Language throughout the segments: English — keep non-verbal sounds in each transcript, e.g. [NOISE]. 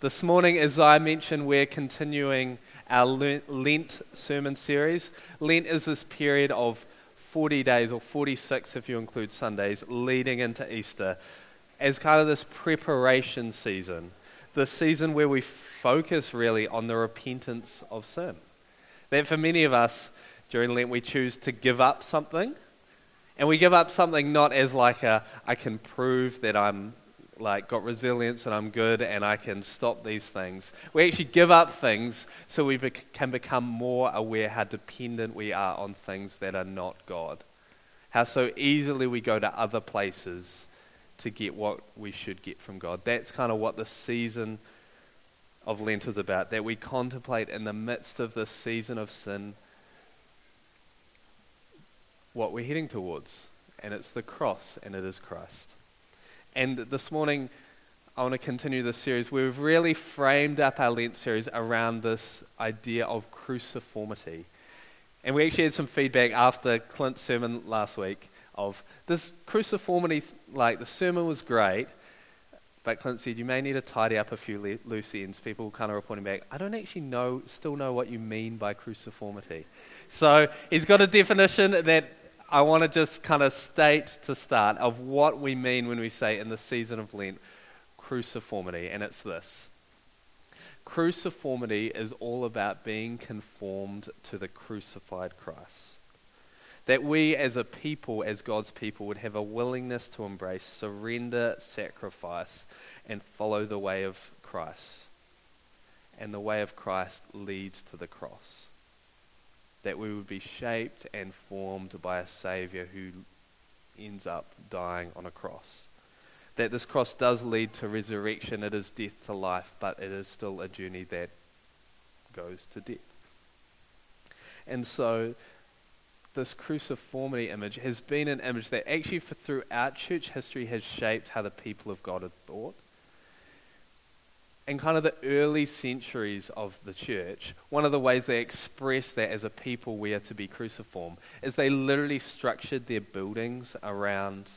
This morning, as I mentioned, we're continuing our Lent sermon series. Lent is this period of 40 days, or 46 if you include Sundays, leading into Easter, as kind of this preparation season. The season where we focus really on the repentance of sin. That for many of us during Lent, we choose to give up something. And we give up something not as like a, I can prove that I'm like got resilience and I'm good and I can stop these things. We actually give up things so we bec- can become more aware how dependent we are on things that are not God. How so easily we go to other places to get what we should get from God. That's kind of what the season of Lent is about, that we contemplate in the midst of this season of sin what we're heading towards. And it's the cross and it is Christ. And this morning, I want to continue this series. We've really framed up our Lent series around this idea of cruciformity. And we actually had some feedback after Clint's sermon last week of this cruciformity, like the sermon was great, but Clint said you may need to tidy up a few loose ends. People kind of reporting back, I don't actually know, still know what you mean by cruciformity. So he's got a definition that I want to just kind of state to start of what we mean when we say in the season of Lent cruciformity, and it's this. Cruciformity is all about being conformed to the crucified Christ. That we as a people, as God's people, would have a willingness to embrace surrender, sacrifice, and follow the way of Christ. And the way of Christ leads to the cross that we would be shaped and formed by a Savior who ends up dying on a cross. That this cross does lead to resurrection, it is death to life, but it is still a journey that goes to death. And so, this cruciformity image has been an image that actually, for throughout church history, has shaped how the people of God have thought in kind of the early centuries of the church, one of the ways they expressed that as a people we are to be cruciform is they literally structured their buildings around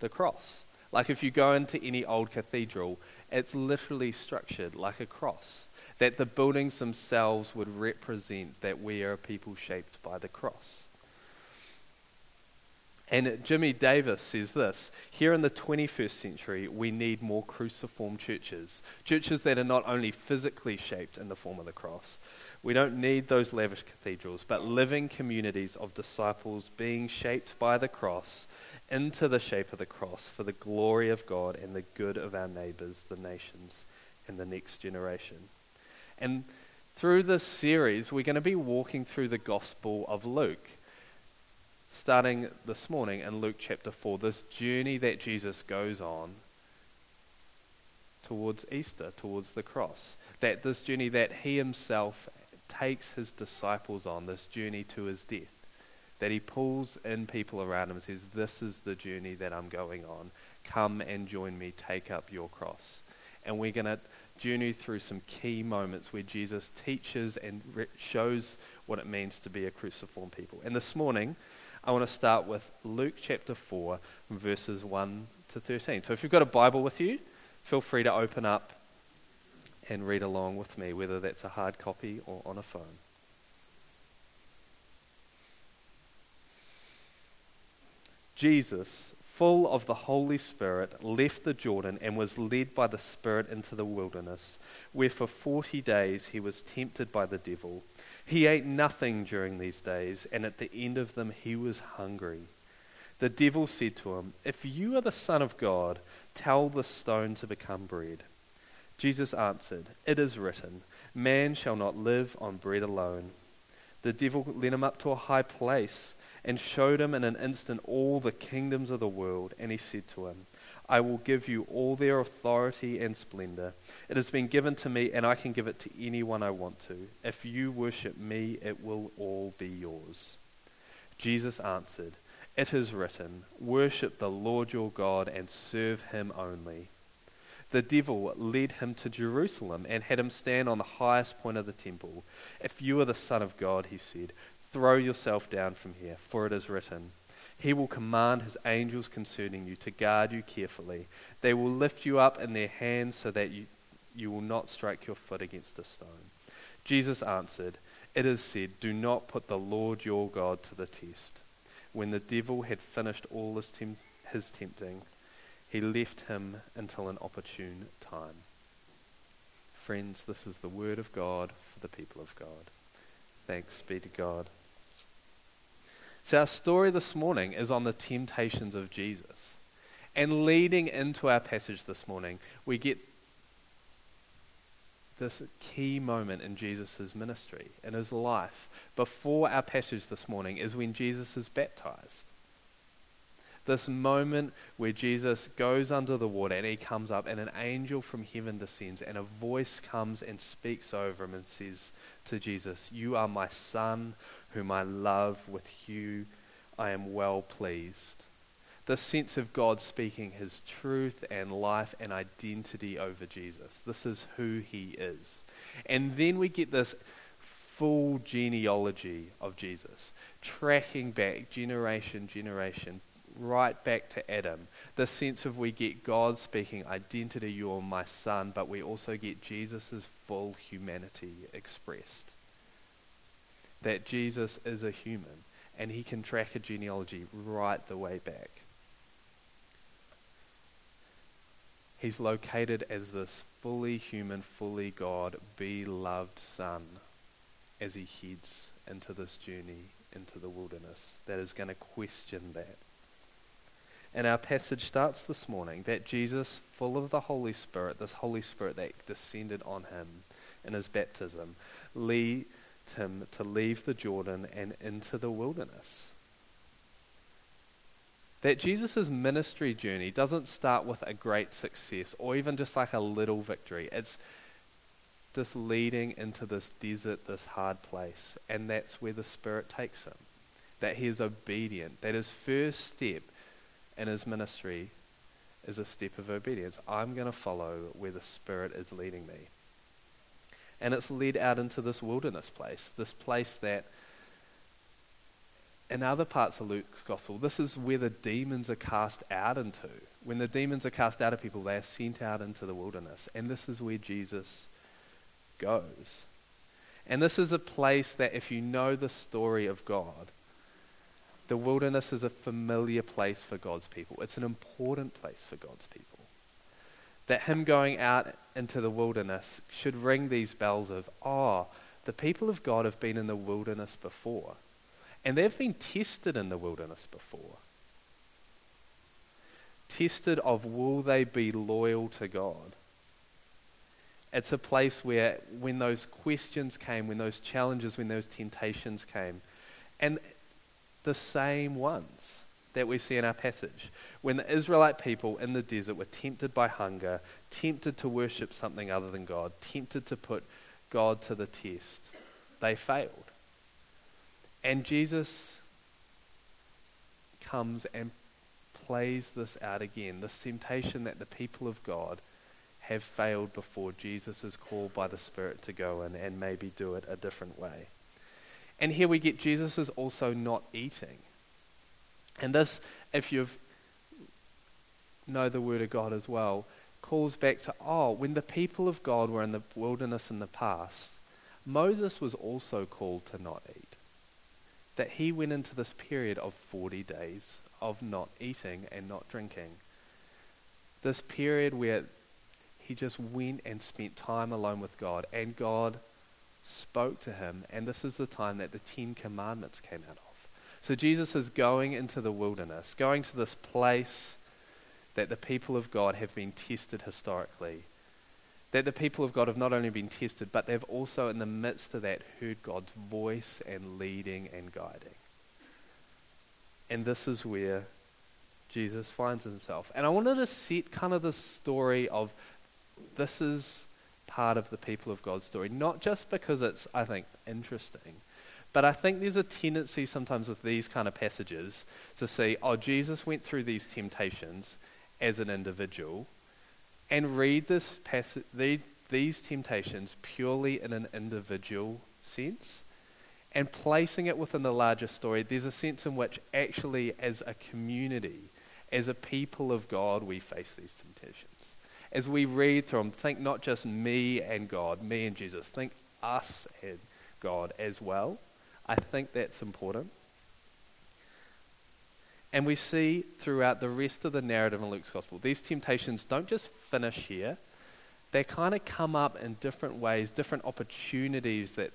the cross. Like if you go into any old cathedral, it's literally structured like a cross. That the buildings themselves would represent that we are a people shaped by the cross. And Jimmy Davis says this here in the 21st century, we need more cruciform churches. Churches that are not only physically shaped in the form of the cross. We don't need those lavish cathedrals, but living communities of disciples being shaped by the cross into the shape of the cross for the glory of God and the good of our neighbors, the nations, and the next generation. And through this series, we're going to be walking through the Gospel of Luke starting this morning in Luke chapter 4, this journey that Jesus goes on towards Easter, towards the cross. That this journey that he himself takes his disciples on, this journey to his death. That he pulls in people around him and says, This is the journey that I'm going on. Come and join me, take up your cross. And we're going to journey through some key moments where Jesus teaches and re- shows what it means to be a cruciform people. And this morning, I want to start with Luke chapter 4, verses 1 to 13. So if you've got a Bible with you, feel free to open up and read along with me, whether that's a hard copy or on a phone. Jesus, full of the Holy Spirit, left the Jordan and was led by the Spirit into the wilderness, where for forty days he was tempted by the devil. He ate nothing during these days, and at the end of them he was hungry. The devil said to him, If you are the Son of God, tell the stone to become bread. Jesus answered, It is written, Man shall not live on bread alone. The devil led him up to a high place and showed him in an instant all the kingdoms of the world, and he said to him, I will give you all their authority and splendor. It has been given to me, and I can give it to anyone I want to. If you worship me, it will all be yours. Jesus answered, It is written, Worship the Lord your God and serve him only. The devil led him to Jerusalem and had him stand on the highest point of the temple. If you are the Son of God, he said, throw yourself down from here, for it is written, he will command his angels concerning you to guard you carefully. They will lift you up in their hands so that you You will not strike your foot against a stone. Jesus answered, It is said, Do not put the Lord your God to the test. When the devil had finished all his, his tempting, he left him until an opportune time. Friends, this is the word of God for the people of God. Thanks be to God. So, our story this morning is on the temptations of Jesus. And leading into our passage this morning, we get this key moment in Jesus' ministry, in his life, before our passage this morning, is when Jesus is baptized. This moment where Jesus goes under the water and he comes up, and an angel from heaven descends, and a voice comes and speaks over him and says to Jesus, You are my son, whom I love. With you I am well pleased the sense of God speaking his truth and life and identity over Jesus. This is who he is. And then we get this full genealogy of Jesus, tracking back generation, generation, right back to Adam. The sense of we get God speaking identity, you're my son, but we also get Jesus' full humanity expressed. That Jesus is a human and he can track a genealogy right the way back. He's located as this fully human, fully God, beloved Son as he heads into this journey into the wilderness that is going to question that. And our passage starts this morning that Jesus, full of the Holy Spirit, this Holy Spirit that descended on him in his baptism, lead him to leave the Jordan and into the wilderness. That Jesus' ministry journey doesn't start with a great success or even just like a little victory. It's this leading into this desert, this hard place. And that's where the Spirit takes him. That he is obedient. That his first step in his ministry is a step of obedience. I'm going to follow where the Spirit is leading me. And it's led out into this wilderness place, this place that in other parts of Luke's gospel, this is where the demons are cast out into. When the demons are cast out of people, they are sent out into the wilderness. And this is where Jesus goes. And this is a place that, if you know the story of God, the wilderness is a familiar place for God's people. It's an important place for God's people. That Him going out into the wilderness should ring these bells of, oh, the people of God have been in the wilderness before. And they've been tested in the wilderness before. Tested of will they be loyal to God? It's a place where, when those questions came, when those challenges, when those temptations came, and the same ones that we see in our passage. When the Israelite people in the desert were tempted by hunger, tempted to worship something other than God, tempted to put God to the test, they failed. And Jesus comes and plays this out again this temptation that the people of God have failed before Jesus is called by the Spirit to go in and maybe do it a different way. And here we get Jesus is also not eating. And this, if you know the Word of God as well, calls back to oh, when the people of God were in the wilderness in the past, Moses was also called to not eat that he went into this period of 40 days of not eating and not drinking. This period where he just went and spent time alone with God, and God spoke to him, and this is the time that the Ten Commandments came out of. So Jesus is going into the wilderness, going to this place that the people of God have been tested historically that the people of God have not only been tested, but they've also, in the midst of that, heard God's voice and leading and guiding. And this is where Jesus finds himself. And I wanted to set kind of the story of this is part of the people of God's story, not just because it's, I think, interesting, but I think there's a tendency sometimes with these kind of passages to see, oh, Jesus went through these temptations as an individual and read this passage, read these temptations purely in an individual sense and placing it within the larger story, there's a sense in which actually as a community, as a people of God, we face these temptations. As we read through them, think not just me and God, me and Jesus, think us and God as well. I think that's important. And we see throughout the rest of the narrative in Luke's gospel, these temptations don't just finish here. They kind of come up in different ways, different opportunities that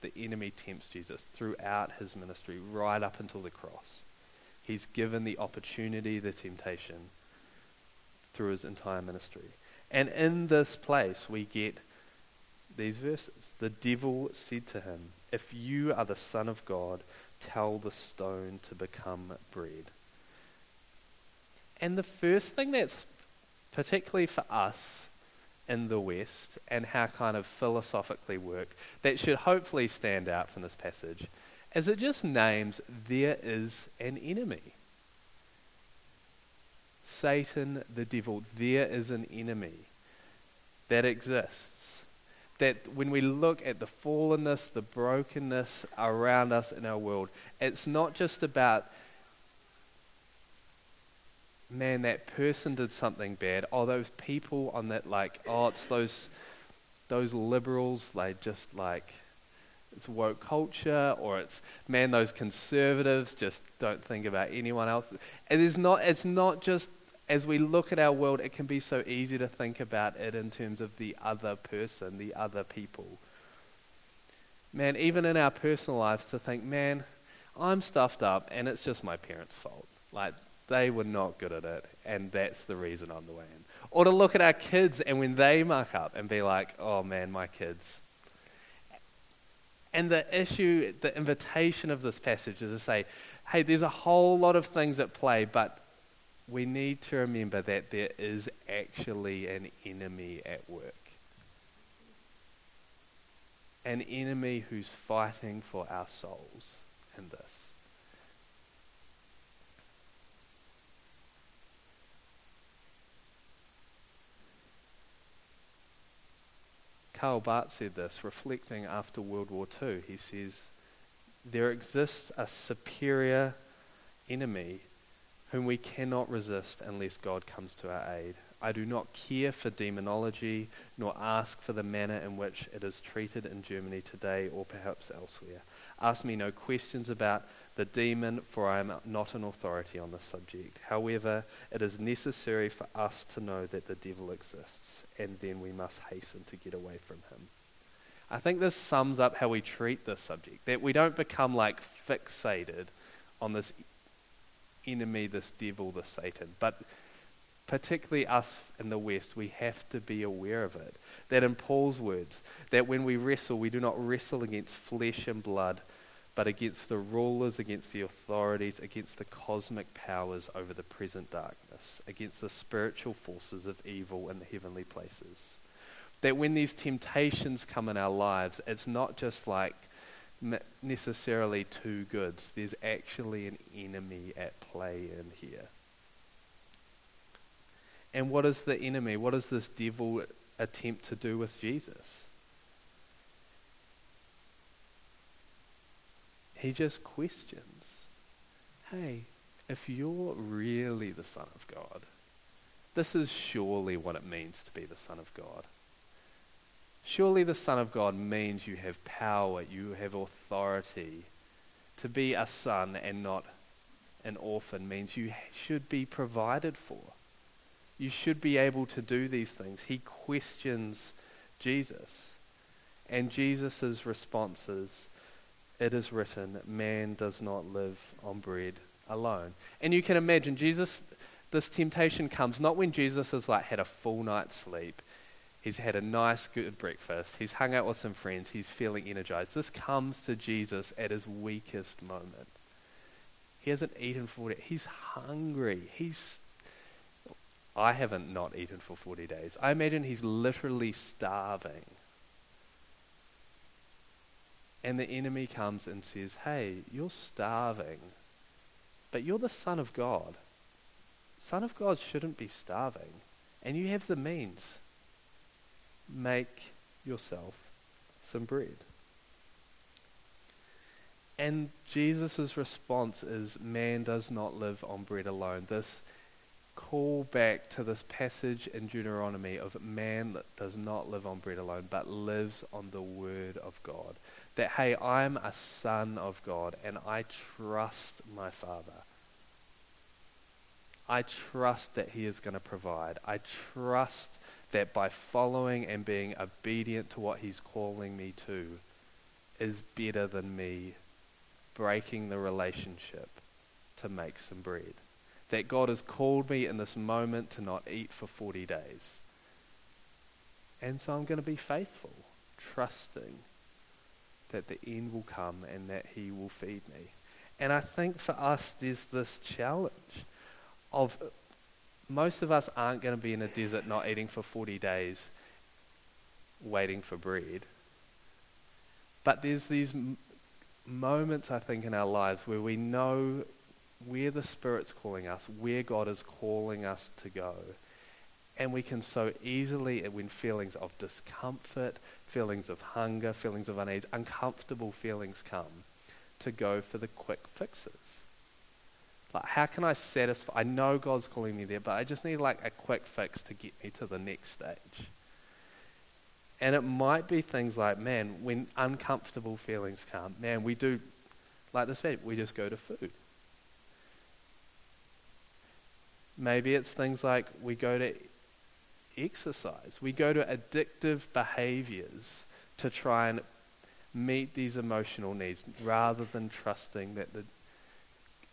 the enemy tempts Jesus throughout his ministry, right up until the cross. He's given the opportunity, the temptation, through his entire ministry. And in this place, we get these verses. The devil said to him, If you are the Son of God, tell the stone to become bread. And the first thing that's particularly for us in the West and how kind of philosophically work that should hopefully stand out from this passage is it just names there is an enemy. Satan, the devil, there is an enemy that exists that when we look at the fallenness, the brokenness around us in our world, it's not just about, man, that person did something bad. Oh, those people on that, like, oh, it's those, those liberals, they just like, it's woke culture, or it's, man, those conservatives just don't think about anyone else. It is not, it's not just as we look at our world, it can be so easy to think about it in terms of the other person, the other people. Man, even in our personal lives, to think, man, I'm stuffed up and it's just my parents' fault. Like, they were not good at it, and that's the reason I'm the way in. Or to look at our kids and when they muck up and be like, oh man, my kids. And the issue, the invitation of this passage is to say, hey, there's a whole lot of things at play, but we need to remember that there is actually an enemy at work. An enemy who's fighting for our souls in this. Karl Barth said this, reflecting after World War II. He says, There exists a superior enemy whom we cannot resist unless God comes to our aid. I do not care for demonology, nor ask for the manner in which it is treated in Germany today or perhaps elsewhere. Ask me no questions about the demon, for I am not an authority on the subject. However, it is necessary for us to know that the devil exists, and then we must hasten to get away from him. I think this sums up how we treat this subject, that we don't become like fixated on this enemy, this devil, this Satan. But particularly us in the West, we have to be aware of it. That in Paul's words, that when we wrestle, we do not wrestle against flesh and blood, but against the rulers, against the authorities, against the cosmic powers over the present darkness, against the spiritual forces of evil in the heavenly places. That when these temptations come in our lives, it's not just like necessarily two goods. There's actually an enemy at play in here. And what is the enemy? What does this devil attempt to do with Jesus? He just questions hey, if you're really the Son of God, this is surely what it means to be the Son of God. Surely the Son of God means you have power, you have authority. To be a son and not an orphan means you should be provided for. You should be able to do these things. He questions Jesus. And Jesus' response is, It is written, man does not live on bread alone. And you can imagine Jesus, this temptation comes not when Jesus has like had a full night's sleep He's had a nice, good breakfast. He's hung out with some friends. He's feeling energized. This comes to Jesus at his weakest moment. He hasn't eaten for 40 He's hungry. He's. I haven't not eaten for 40 days. I imagine he's literally starving. And the enemy comes and says, Hey, you're starving, but you're the Son of God. Son of God shouldn't be starving, and you have the means make yourself some bread. And Jesus' response is man does not live on bread alone. This call back to this passage in Deuteronomy of man that does not live on bread alone, but lives on the word of God. That, hey, I'm a son of God and I trust my Father. I trust that He is going to provide. I trust that by following and being obedient to what He's calling me to is better than me breaking the relationship to make some bread. That God has called me in this moment to not eat for 40 days. And so I'm going to be faithful, trusting that the end will come and that He will feed me. And I think for us, there's this challenge of most of us aren't going to be in a desert not eating for 40 days waiting for bread. But there's these m- moments, I think, in our lives where we know where the Spirit's calling us, where God is calling us to go. And we can so easily, uh, when feelings of discomfort, feelings of hunger, feelings of unease, uncomfortable feelings come, to go for the quick fixes. Like, how can I satisfy? I know God's calling me there, but I just need like a quick fix to get me to the next stage. And it might be things like, man, when uncomfortable feelings come, man, we do, like this we just go to food. Maybe it's things like we go to exercise. We go to addictive behaviors to try and meet these emotional needs rather than trusting that the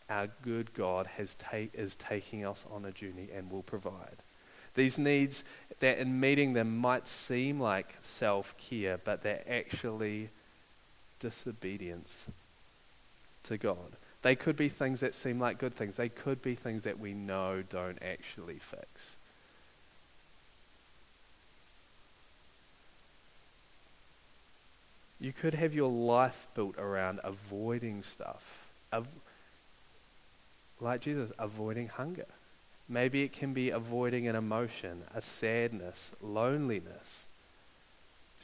our good God has ta- is taking us on a journey and will provide. These needs that in meeting them might seem like self care, but they're actually disobedience to God. They could be things that seem like good things, they could be things that we know don't actually fix. You could have your life built around avoiding stuff. Av- like Jesus, avoiding hunger. Maybe it can be avoiding an emotion, a sadness, loneliness,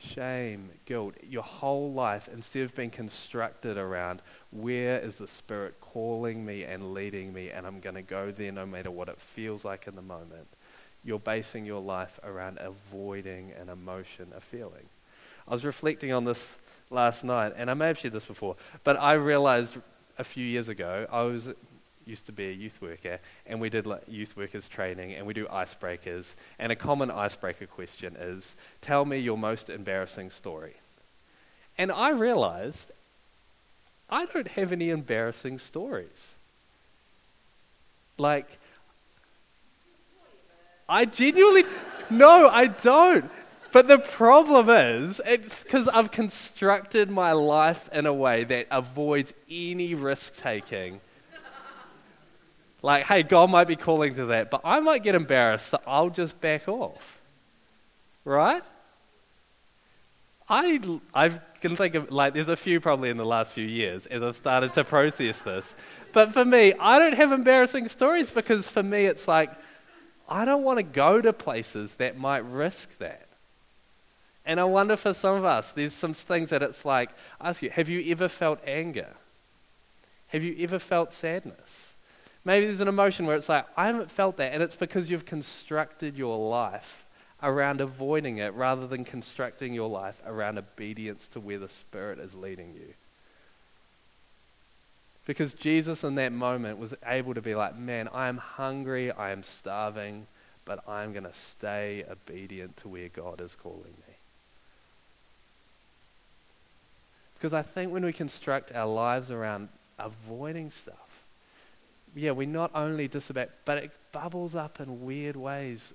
shame, guilt. Your whole life, instead of being constructed around where is the Spirit calling me and leading me, and I'm going to go there no matter what it feels like in the moment, you're basing your life around avoiding an emotion, a feeling. I was reflecting on this last night, and I may have shared this before, but I realized a few years ago I was used to be a youth worker, and we did like youth workers training, and we do icebreakers. And a common icebreaker question is, "Tell me your most embarrassing story." And I realized I don't have any embarrassing stories. Like, I genuinely, no, I don't. But the problem is, it's because I've constructed my life in a way that avoids any risk taking like, hey, God might be calling to that, but I might get embarrassed, so I'll just back off. Right? I, I can think of, like, there's a few probably in the last few years as I've started to process this. But for me, I don't have embarrassing stories because for me, it's like, I don't want to go to places that might risk that. And I wonder for some of us, there's some things that it's like, I ask you, have you ever felt anger? Have you ever felt sadness? Maybe there's an emotion where it's like, I haven't felt that, and it's because you've constructed your life around avoiding it rather than constructing your life around obedience to where the Spirit is leading you. Because Jesus in that moment was able to be like, man, I am hungry, I am starving, but I'm going to stay obedient to where God is calling me. Because I think when we construct our lives around avoiding stuff, yeah, we not only disobey, but it bubbles up in weird ways.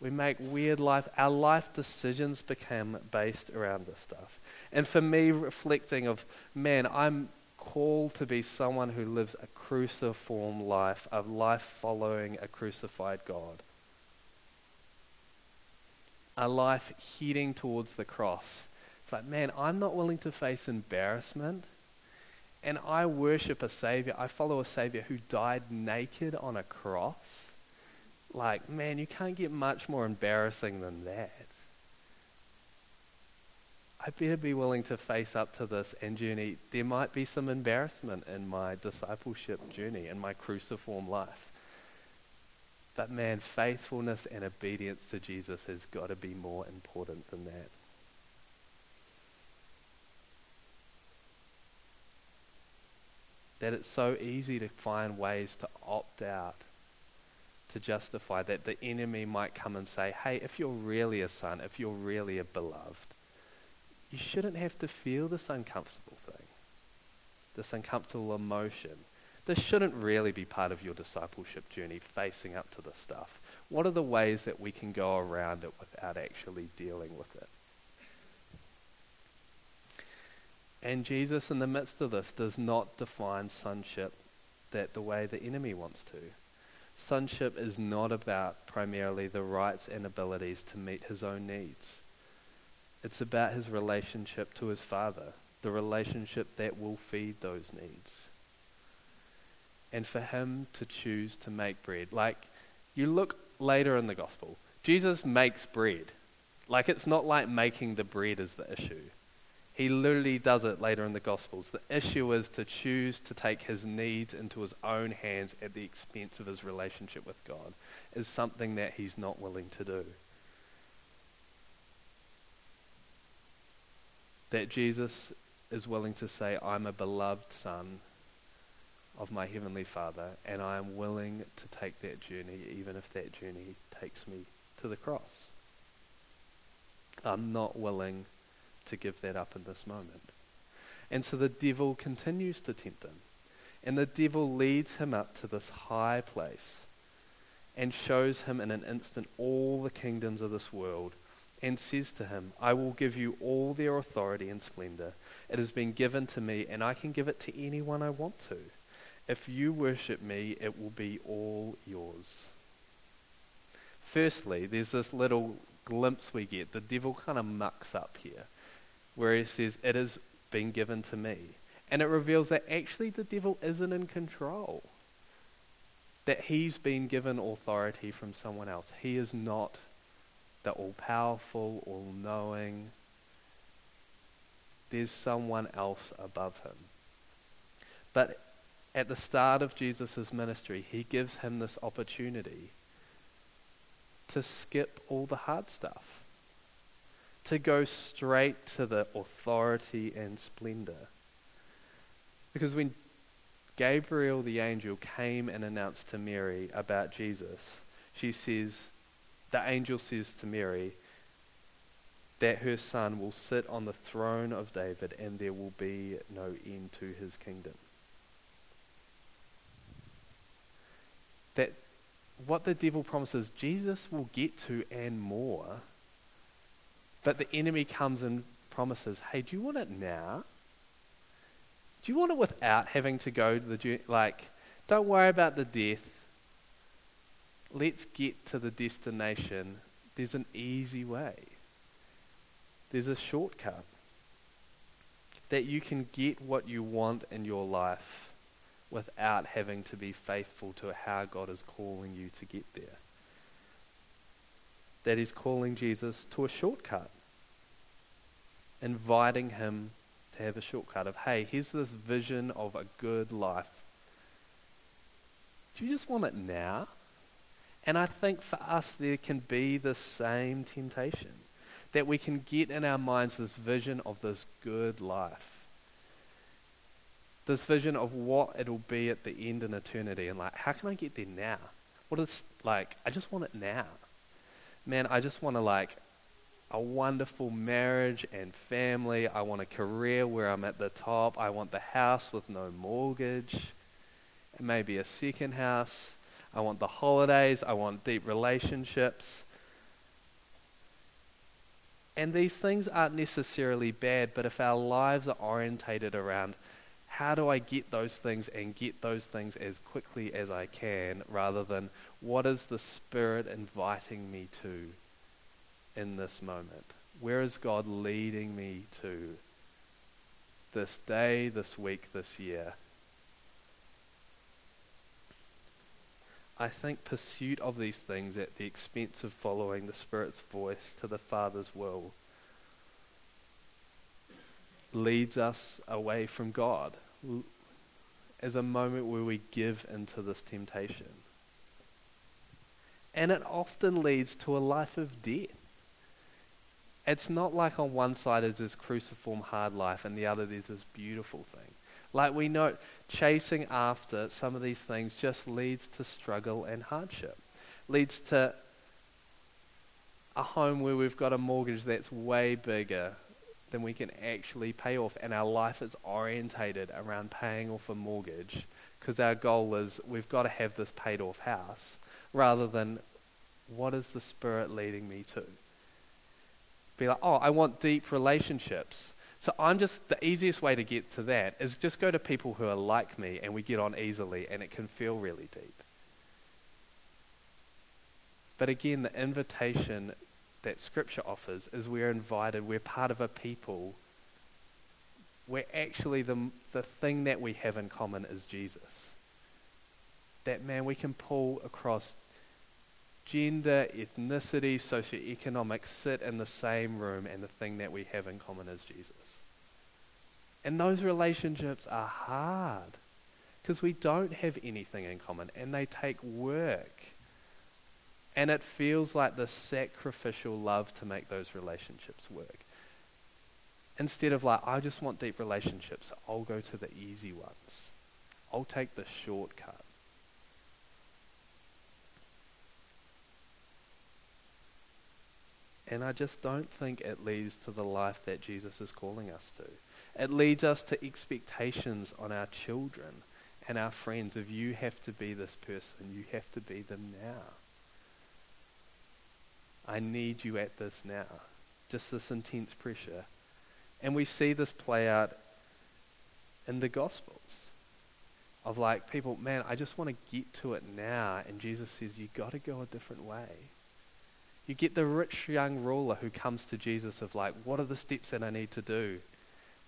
We make weird life, our life decisions become based around this stuff. And for me, reflecting of, man, I'm called to be someone who lives a cruciform life, a life following a crucified God. A life heading towards the cross. It's like, man, I'm not willing to face embarrassment and I worship a Savior. I follow a Savior who died naked on a cross. Like, man, you can't get much more embarrassing than that. I better be willing to face up to this and journey. There might be some embarrassment in my discipleship journey, in my cruciform life. But man, faithfulness and obedience to Jesus has got to be more important than that. That it's so easy to find ways to opt out, to justify that the enemy might come and say, hey, if you're really a son, if you're really a beloved, you shouldn't have to feel this uncomfortable thing, this uncomfortable emotion this shouldn't really be part of your discipleship journey, facing up to this stuff. What are the ways that we can go around it without actually dealing with it? And Jesus, in the midst of this, does not define sonship that the way the enemy wants to. Sonship is not about primarily the rights and abilities to meet his own needs. It's about his relationship to his Father, the relationship that will feed those needs and for him to choose to make bread. Like, you look later in the gospel, Jesus makes bread. Like, it's not like making the bread is the issue. He literally does it later in the Gospels. The issue is to choose to take his needs into his own hands at the expense of his relationship with God, is something that he's not willing to do. That Jesus is willing to say, I'm a beloved son of my Heavenly Father, and I am willing to take that journey, even if that journey takes me to the cross. I'm not willing to give that up in this moment. And so the devil continues to tempt him. And the devil leads him up to this high place and shows him in an instant all the kingdoms of this world and says to him, I will give you all their authority and splendor. It has been given to me, and I can give it to anyone I want to. If you worship me, it will be all yours. Firstly, there's this little glimpse we get. The devil kind of mucks up here, where he says, It has been given to me. And it reveals that actually the devil isn't in control, that he's been given authority from someone else. He is not the all powerful, all knowing. There's someone else above him. But at the start of Jesus' ministry, he gives him this opportunity to skip all the hard stuff, to go straight to the authority and splendor. Because when Gabriel the angel came and announced to Mary about Jesus, she says, the angel says to Mary, that her son will sit on the throne of David and there will be no end to his kingdom. that what the devil promises, Jesus will get to and more. But the enemy comes and promises, hey, do you want it now? Do you want it without having to go to the, like, don't worry about the death. Let's get to the destination. There's an easy way. There's a shortcut that you can get what you want in your life without having to be faithful to how God is calling you to get there. That is calling Jesus to a shortcut, inviting him to have a shortcut of, hey, here's this vision of a good life. Do you just want it now? And I think for us, there can be the same temptation that we can get in our minds this vision of this good life this vision of what it'll be at the end in eternity and like how can i get there now what is like i just want it now man i just want to like a wonderful marriage and family. I want a career where i'm at the top. I want the house with no mortgage. Maybe a second house. I want the holidays. I want deep relationships. And these things aren't necessarily bad but if our lives are orientated around how do I get those things and get those things as quickly as I can rather than what is the Spirit inviting me to in this moment? Where is God leading me to this day, this week, this year? I think pursuit of these things at the expense of following the Spirit's voice to the Father's will leads us away from God as a moment where we give into this temptation. And it often leads to a life of death. It's not like on one side is this cruciform hard life and the other there's this beautiful thing. Like we know, chasing after some of these things just leads to struggle and hardship, leads to a home where we've got a mortgage that's way bigger than we can actually pay off, and our life is orientated around paying off a mortgage because our goal is we've got to have this paid off house rather than what is the Spirit leading me to? Be like, oh, I want deep relationships. So I'm just, the easiest way to get to that is just go to people who are like me and we get on easily and it can feel really deep. But again, the invitation that Scripture offers is we're invited, we're part of a people where actually the, the thing that we have in common is Jesus. That, man, we can pull across gender, ethnicity, socioeconomic, sit in the same room, and the thing that we have in common is Jesus. And those relationships are hard because we don't have anything in common and they take work. And it feels like the sacrificial love to make those relationships work. Instead of like, I just want deep relationships, I'll go to the easy ones. I'll take the shortcut. And I just don't think it leads to the life that Jesus is calling us to. It leads us to expectations on our children and our friends of you have to be this person, you have to be them now. I need you at this now. Just this intense pressure. And we see this play out in the Gospels of like people, man, I just want to get to it now. And Jesus says, you got to go a different way. You get the rich young ruler who comes to Jesus of like, what are the steps that I need to do?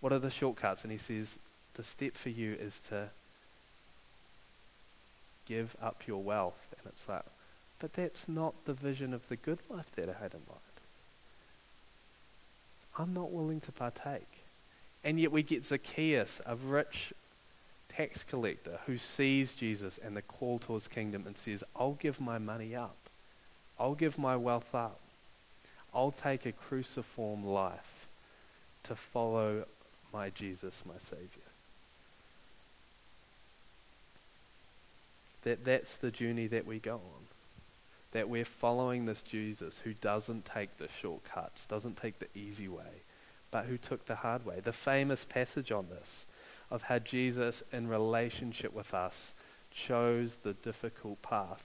What are the shortcuts? And he says, the step for you is to give up your wealth. And it's like, but that's not the vision of the good life that I had in mind. I'm not willing to partake. And yet we get Zacchaeus, a rich tax collector, who sees Jesus and the call to his kingdom and says, I'll give my money up. I'll give my wealth up. I'll take a cruciform life to follow my Jesus, my Savior. That that's the journey that we go on that we're following this Jesus who doesn't take the shortcuts, doesn't take the easy way, but who took the hard way. The famous passage on this of how Jesus, in relationship with us, chose the difficult path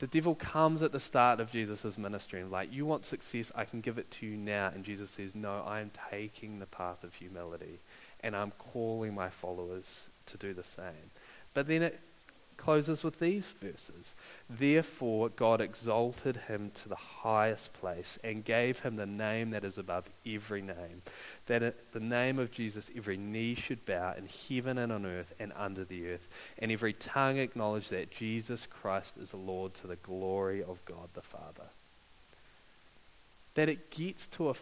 The devil comes at the start of Jesus' ministry and, like, you want success, I can give it to you now. And Jesus says, No, I am taking the path of humility, and I'm calling my followers to do the same. But then it closes with these verses. Therefore, God exalted him to the highest place and gave him the name that is above every name. That in the name of Jesus, every knee should bow in heaven and on earth and under the earth, and every tongue acknowledge that Jesus Christ is Lord to the glory of God the Father. That it gets to a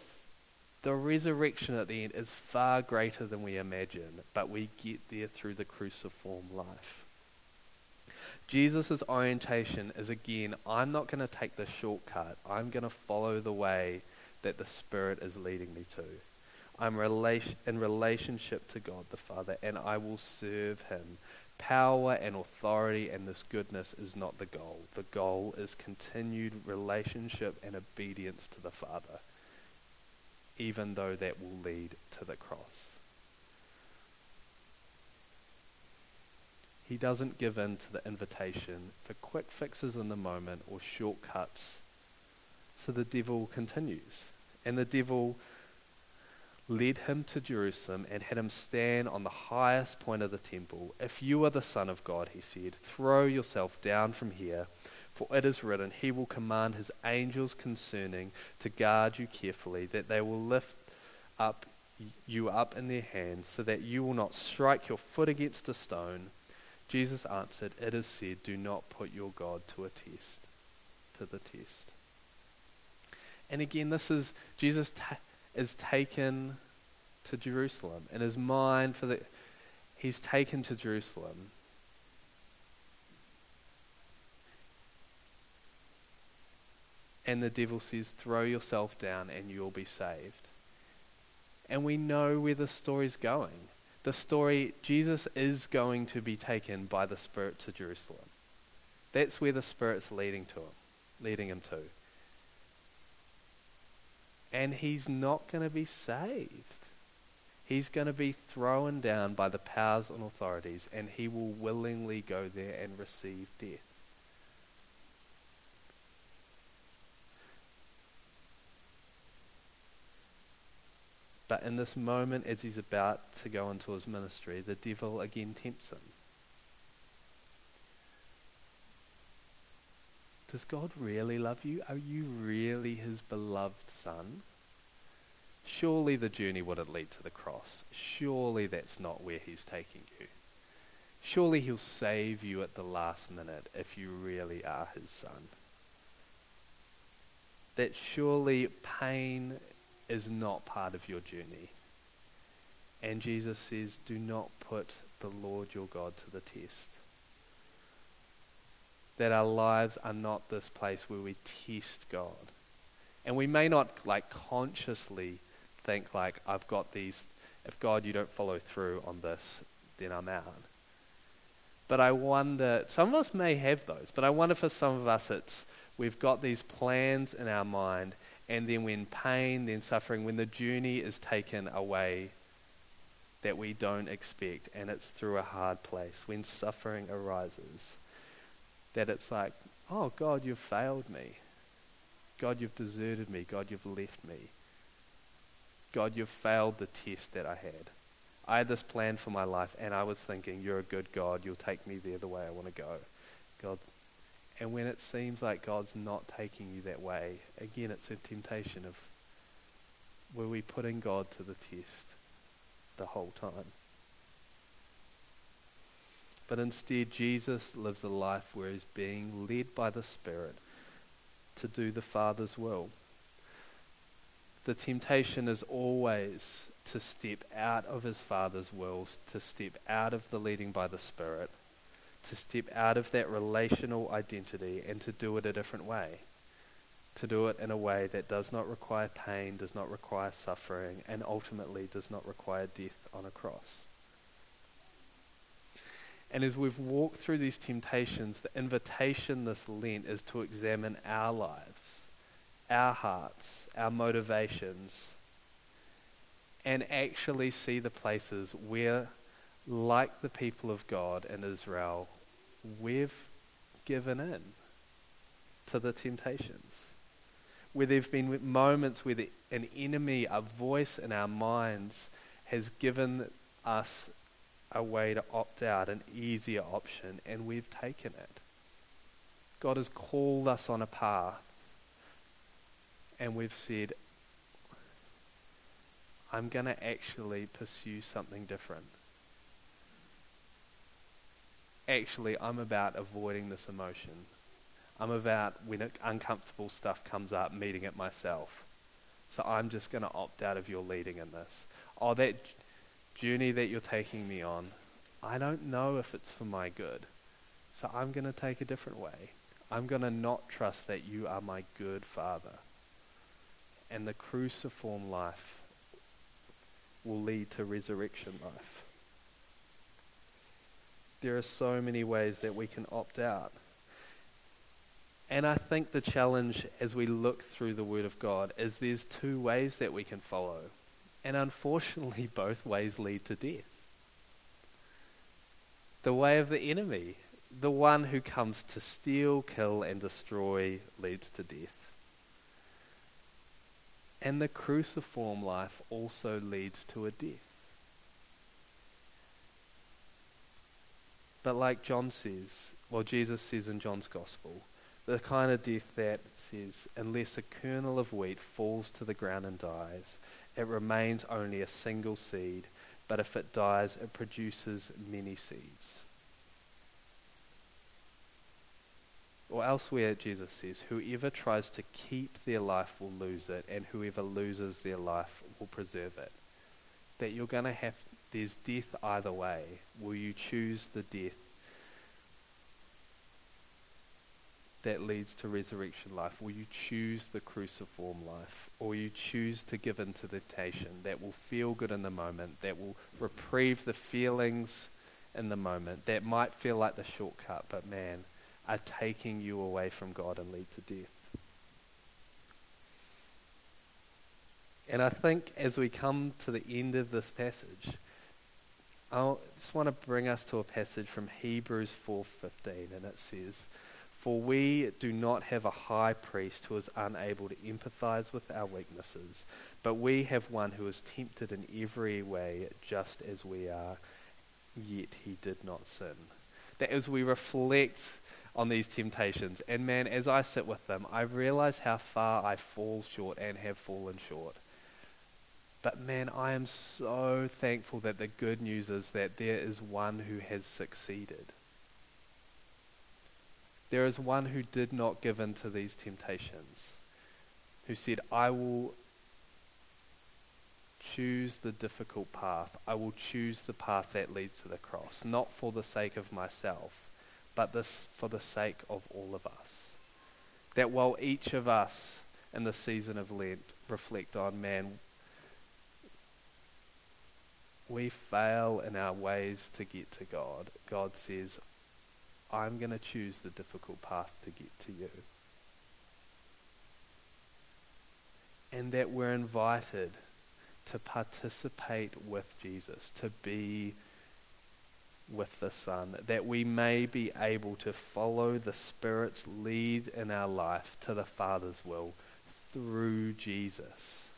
the resurrection at the end is far greater than we imagine, but we get there through the cruciform life. Jesus' orientation is again, I'm not going to take the shortcut. I'm going to follow the way that the Spirit is leading me to. I'm in relationship to God the Father, and I will serve Him. Power and authority and this goodness is not the goal. The goal is continued relationship and obedience to the Father, even though that will lead to the cross. He doesn't give in to the invitation for quick fixes in the moment or shortcuts. So the devil continues. And the devil led him to Jerusalem and had him stand on the highest point of the temple. If you are the Son of God, he said, throw yourself down from here. For it is written, He will command His angels concerning to guard you carefully, that they will lift up you up in their hands, so that you will not strike your foot against a stone. Jesus answered, It is said, Do not put your God to a test, to the test. And again, this is Jesus is taken to Jerusalem. In his mind, for the, he's taken to Jerusalem. And the devil says, Throw yourself down and you'll be saved. And we know where the story's going. The story, Jesus is going to be taken by the Spirit to Jerusalem. That's where the Spirit's leading to him, leading him to. And he's not going to be saved. He's going to be thrown down by the powers and authorities, and he will willingly go there and receive death. But in this moment, as he's about to go into his ministry, the devil again tempts him. Does God really love you? Are you really his beloved son? Surely the journey wouldn't lead to the cross. Surely that's not where he's taking you. Surely he'll save you at the last minute if you really are his son. That surely pain is not part of your journey. And Jesus says, do not put the Lord your God to the test. That our lives are not this place where we test God. And we may not like consciously think like I've got these if God you don't follow through on this, then I'm out. But I wonder some of us may have those, but I wonder for some of us it's we've got these plans in our mind and then when pain, then suffering, when the journey is taken away that we don't expect, and it's through a hard place, when suffering arises, that it's like, oh, God, you've failed me. God, you've deserted me. God, you've left me. God, you've failed the test that I had. I had this plan for my life, and I was thinking, you're a good God. You'll take me there the way I want to go. God, and when it seems like God's not taking you that way, again, it's a temptation of were we putting God to the test the whole time? But instead, Jesus lives a life where he's being led by the Spirit to do the Father's will. The temptation is always to step out of his Father's will, to step out of the leading by the Spirit, to step out of that relational identity and to do it a different way. To do it in a way that does not require pain, does not require suffering, and ultimately does not require death on a cross. And as we've walked through these temptations, the invitation this Lent is to examine our lives, our hearts, our motivations, and actually see the places where like the people of God in Israel, we've given in to the temptations. Where there have been moments where the, an enemy, a voice in our minds, has given us a way to opt out, an easier option, and we've taken it. God has called us on a path, and we've said, I'm going to actually pursue something different actually, I'm about avoiding this emotion. I'm about, when uncomfortable stuff comes up, meeting it myself. So I'm just going to opt out of your leading in this. Oh, that journey that you're taking me on, I don't know if it's for my good. So I'm going to take a different way. I'm going to not trust that you are my good father. And the cruciform life will lead to resurrection life. There are so many ways that we can opt out. And I think the challenge as we look through the Word of God is there's two ways that we can follow. And unfortunately, [LAUGHS] both ways lead to death. The way of the enemy, the one who comes to steal, kill, and destroy, leads to death. And the cruciform life also leads to a death. But like John says, well, Jesus says in John's Gospel, The kind of death that says, unless a kernel of wheat falls to the ground and dies, it remains only a single seed, but if it dies, it produces many seeds. Or elsewhere, Jesus says, Whoever tries to keep their life will lose it, and whoever loses their life will preserve it. That you're going to have, there's death either way. Will you choose the death that leads to resurrection life? Will you choose the cruciform life? Or you choose to give in to the temptation that will feel good in the moment, that will reprieve the feelings in the moment, that might feel like the shortcut, but man, are taking you away from God and lead to death. And I think as we come to the end of this passage, I just want to bring us to a passage from Hebrews 4:15 and it says, "For we do not have a high priest who is unable to empathize with our weaknesses, but we have one who is tempted in every way just as we are, yet he did not sin." That as we reflect on these temptations. And man, as I sit with them, I realize how far I fall short and have fallen short. But man, I am so thankful that the good news is that there is one who has succeeded. There is one who did not give in to these temptations, who said, I will choose the difficult path. I will choose the path that leads to the cross, not for the sake of myself, but this for the sake of all of us. That while each of us in the season of Lent reflect on, man, we fail in our ways to get to God, God says, I'm going to choose the difficult path to get to you. And that we're invited to participate with Jesus, to be with the Son, that we may be able to follow the Spirit's lead in our life to the Father's will through Jesus.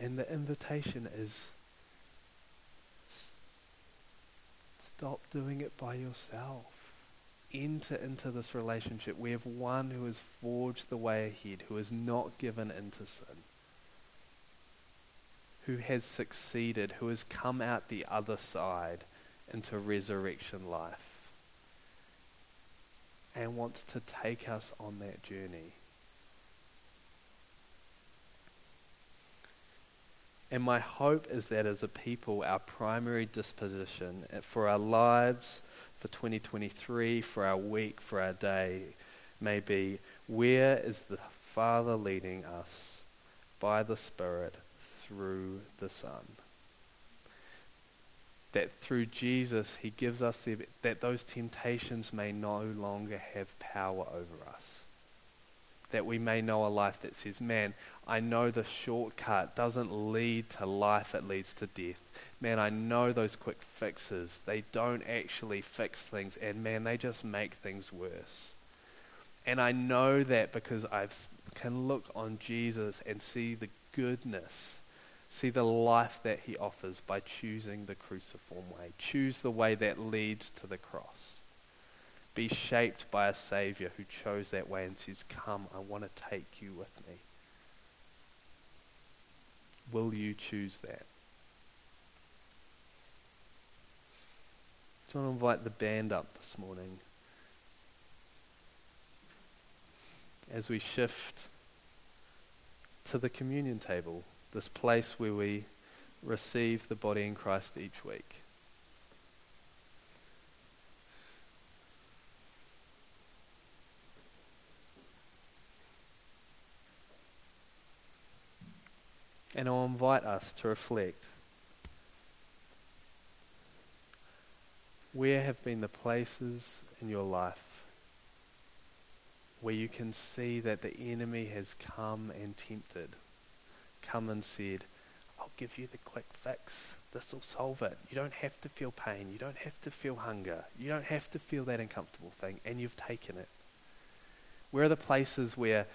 And the invitation is stop doing it by yourself. Enter into this relationship. We have one who has forged the way ahead, who has not given into sin who has succeeded, who has come out the other side into resurrection life and wants to take us on that journey. And my hope is that as a people, our primary disposition for our lives, for 2023, for our week, for our day, may be where is the Father leading us by the Spirit through the Son. That through Jesus, He gives us the, that those temptations may no longer have power over us. That we may know a life that says, man, I know the shortcut doesn't lead to life, it leads to death. Man, I know those quick fixes, they don't actually fix things, and man, they just make things worse. And I know that because I can look on Jesus and see the goodness see the life that he offers by choosing the cruciform way. Choose the way that leads to the cross. Be shaped by a Savior who chose that way and says, Come, I want to take you with me. Will you choose that? I want to invite the band up this morning as we shift to the communion table this place where we receive the body in Christ each week. And I'll invite us to reflect. Where have been the places in your life where you can see that the enemy has come and tempted? come and said, I'll give you the quick fix. This will solve it. You don't have to feel pain. You don't have to feel hunger. You don't have to feel that uncomfortable thing, and you've taken it. Where are the places where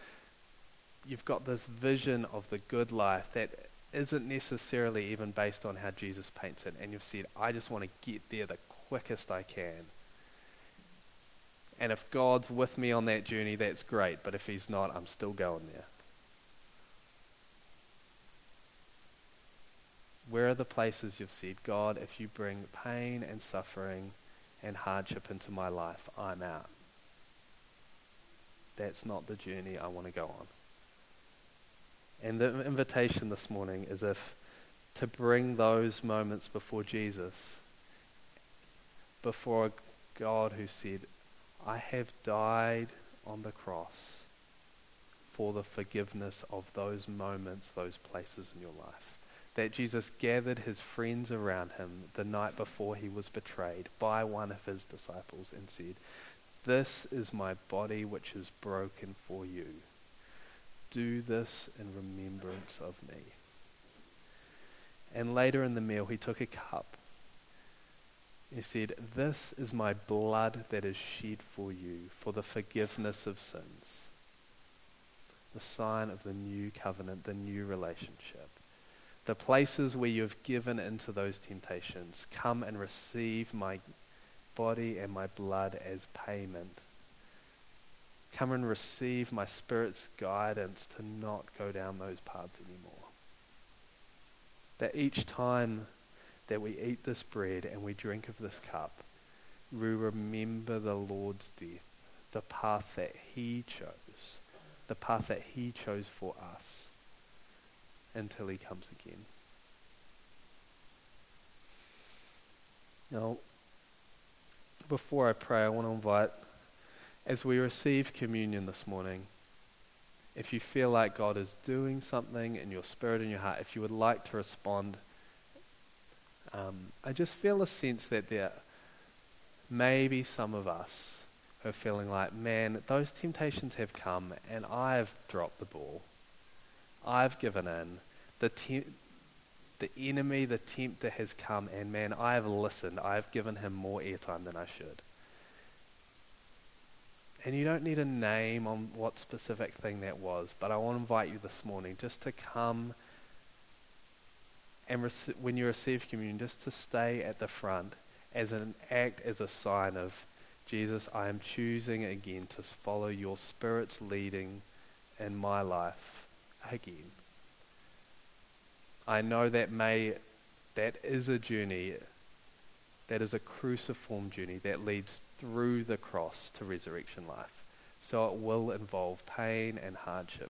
you've got this vision of the good life that isn't necessarily even based on how Jesus paints it, and you've said, I just want to get there the quickest I can. And if God's with me on that journey, that's great. But if He's not, I'm still going there. Where are the places you've said, God, if you bring pain and suffering and hardship into my life, I'm out? That's not the journey I want to go on. And the invitation this morning is if to bring those moments before Jesus, before God who said, I have died on the cross for the forgiveness of those moments, those places in your life. That Jesus gathered his friends around him the night before he was betrayed by one of his disciples and said, This is my body which is broken for you. Do this in remembrance of me. And later in the meal, he took a cup. He said, This is my blood that is shed for you for the forgiveness of sins. The sign of the new covenant, the new relationship. The places where you have given into those temptations, come and receive my body and my blood as payment. Come and receive my Spirit's guidance to not go down those paths anymore that each time that we eat this bread and we drink of this cup, we remember the Lord's death, the path that He chose, the path that He chose for us until He comes again. Now, before I pray, I want to invite, as we receive communion this morning, if you feel like God is doing something in your spirit and your heart, if you would like to respond, um, I just feel a sense that there may be some of us who are feeling like, man, those temptations have come and I've dropped the ball. I've given in. The, te- the enemy, the tempter has come, and man, I have listened. I've given him more airtime than I should. And you don't need a name on what specific thing that was, but I want to invite you this morning just to come and rec- when you receive communion, just to stay at the front as an act, as a sign of Jesus, I am choosing again to follow your Spirit's leading in my life again. I know that may that is a journey that is a cruciform journey that leads through the cross to resurrection life. So it will involve pain and hardship.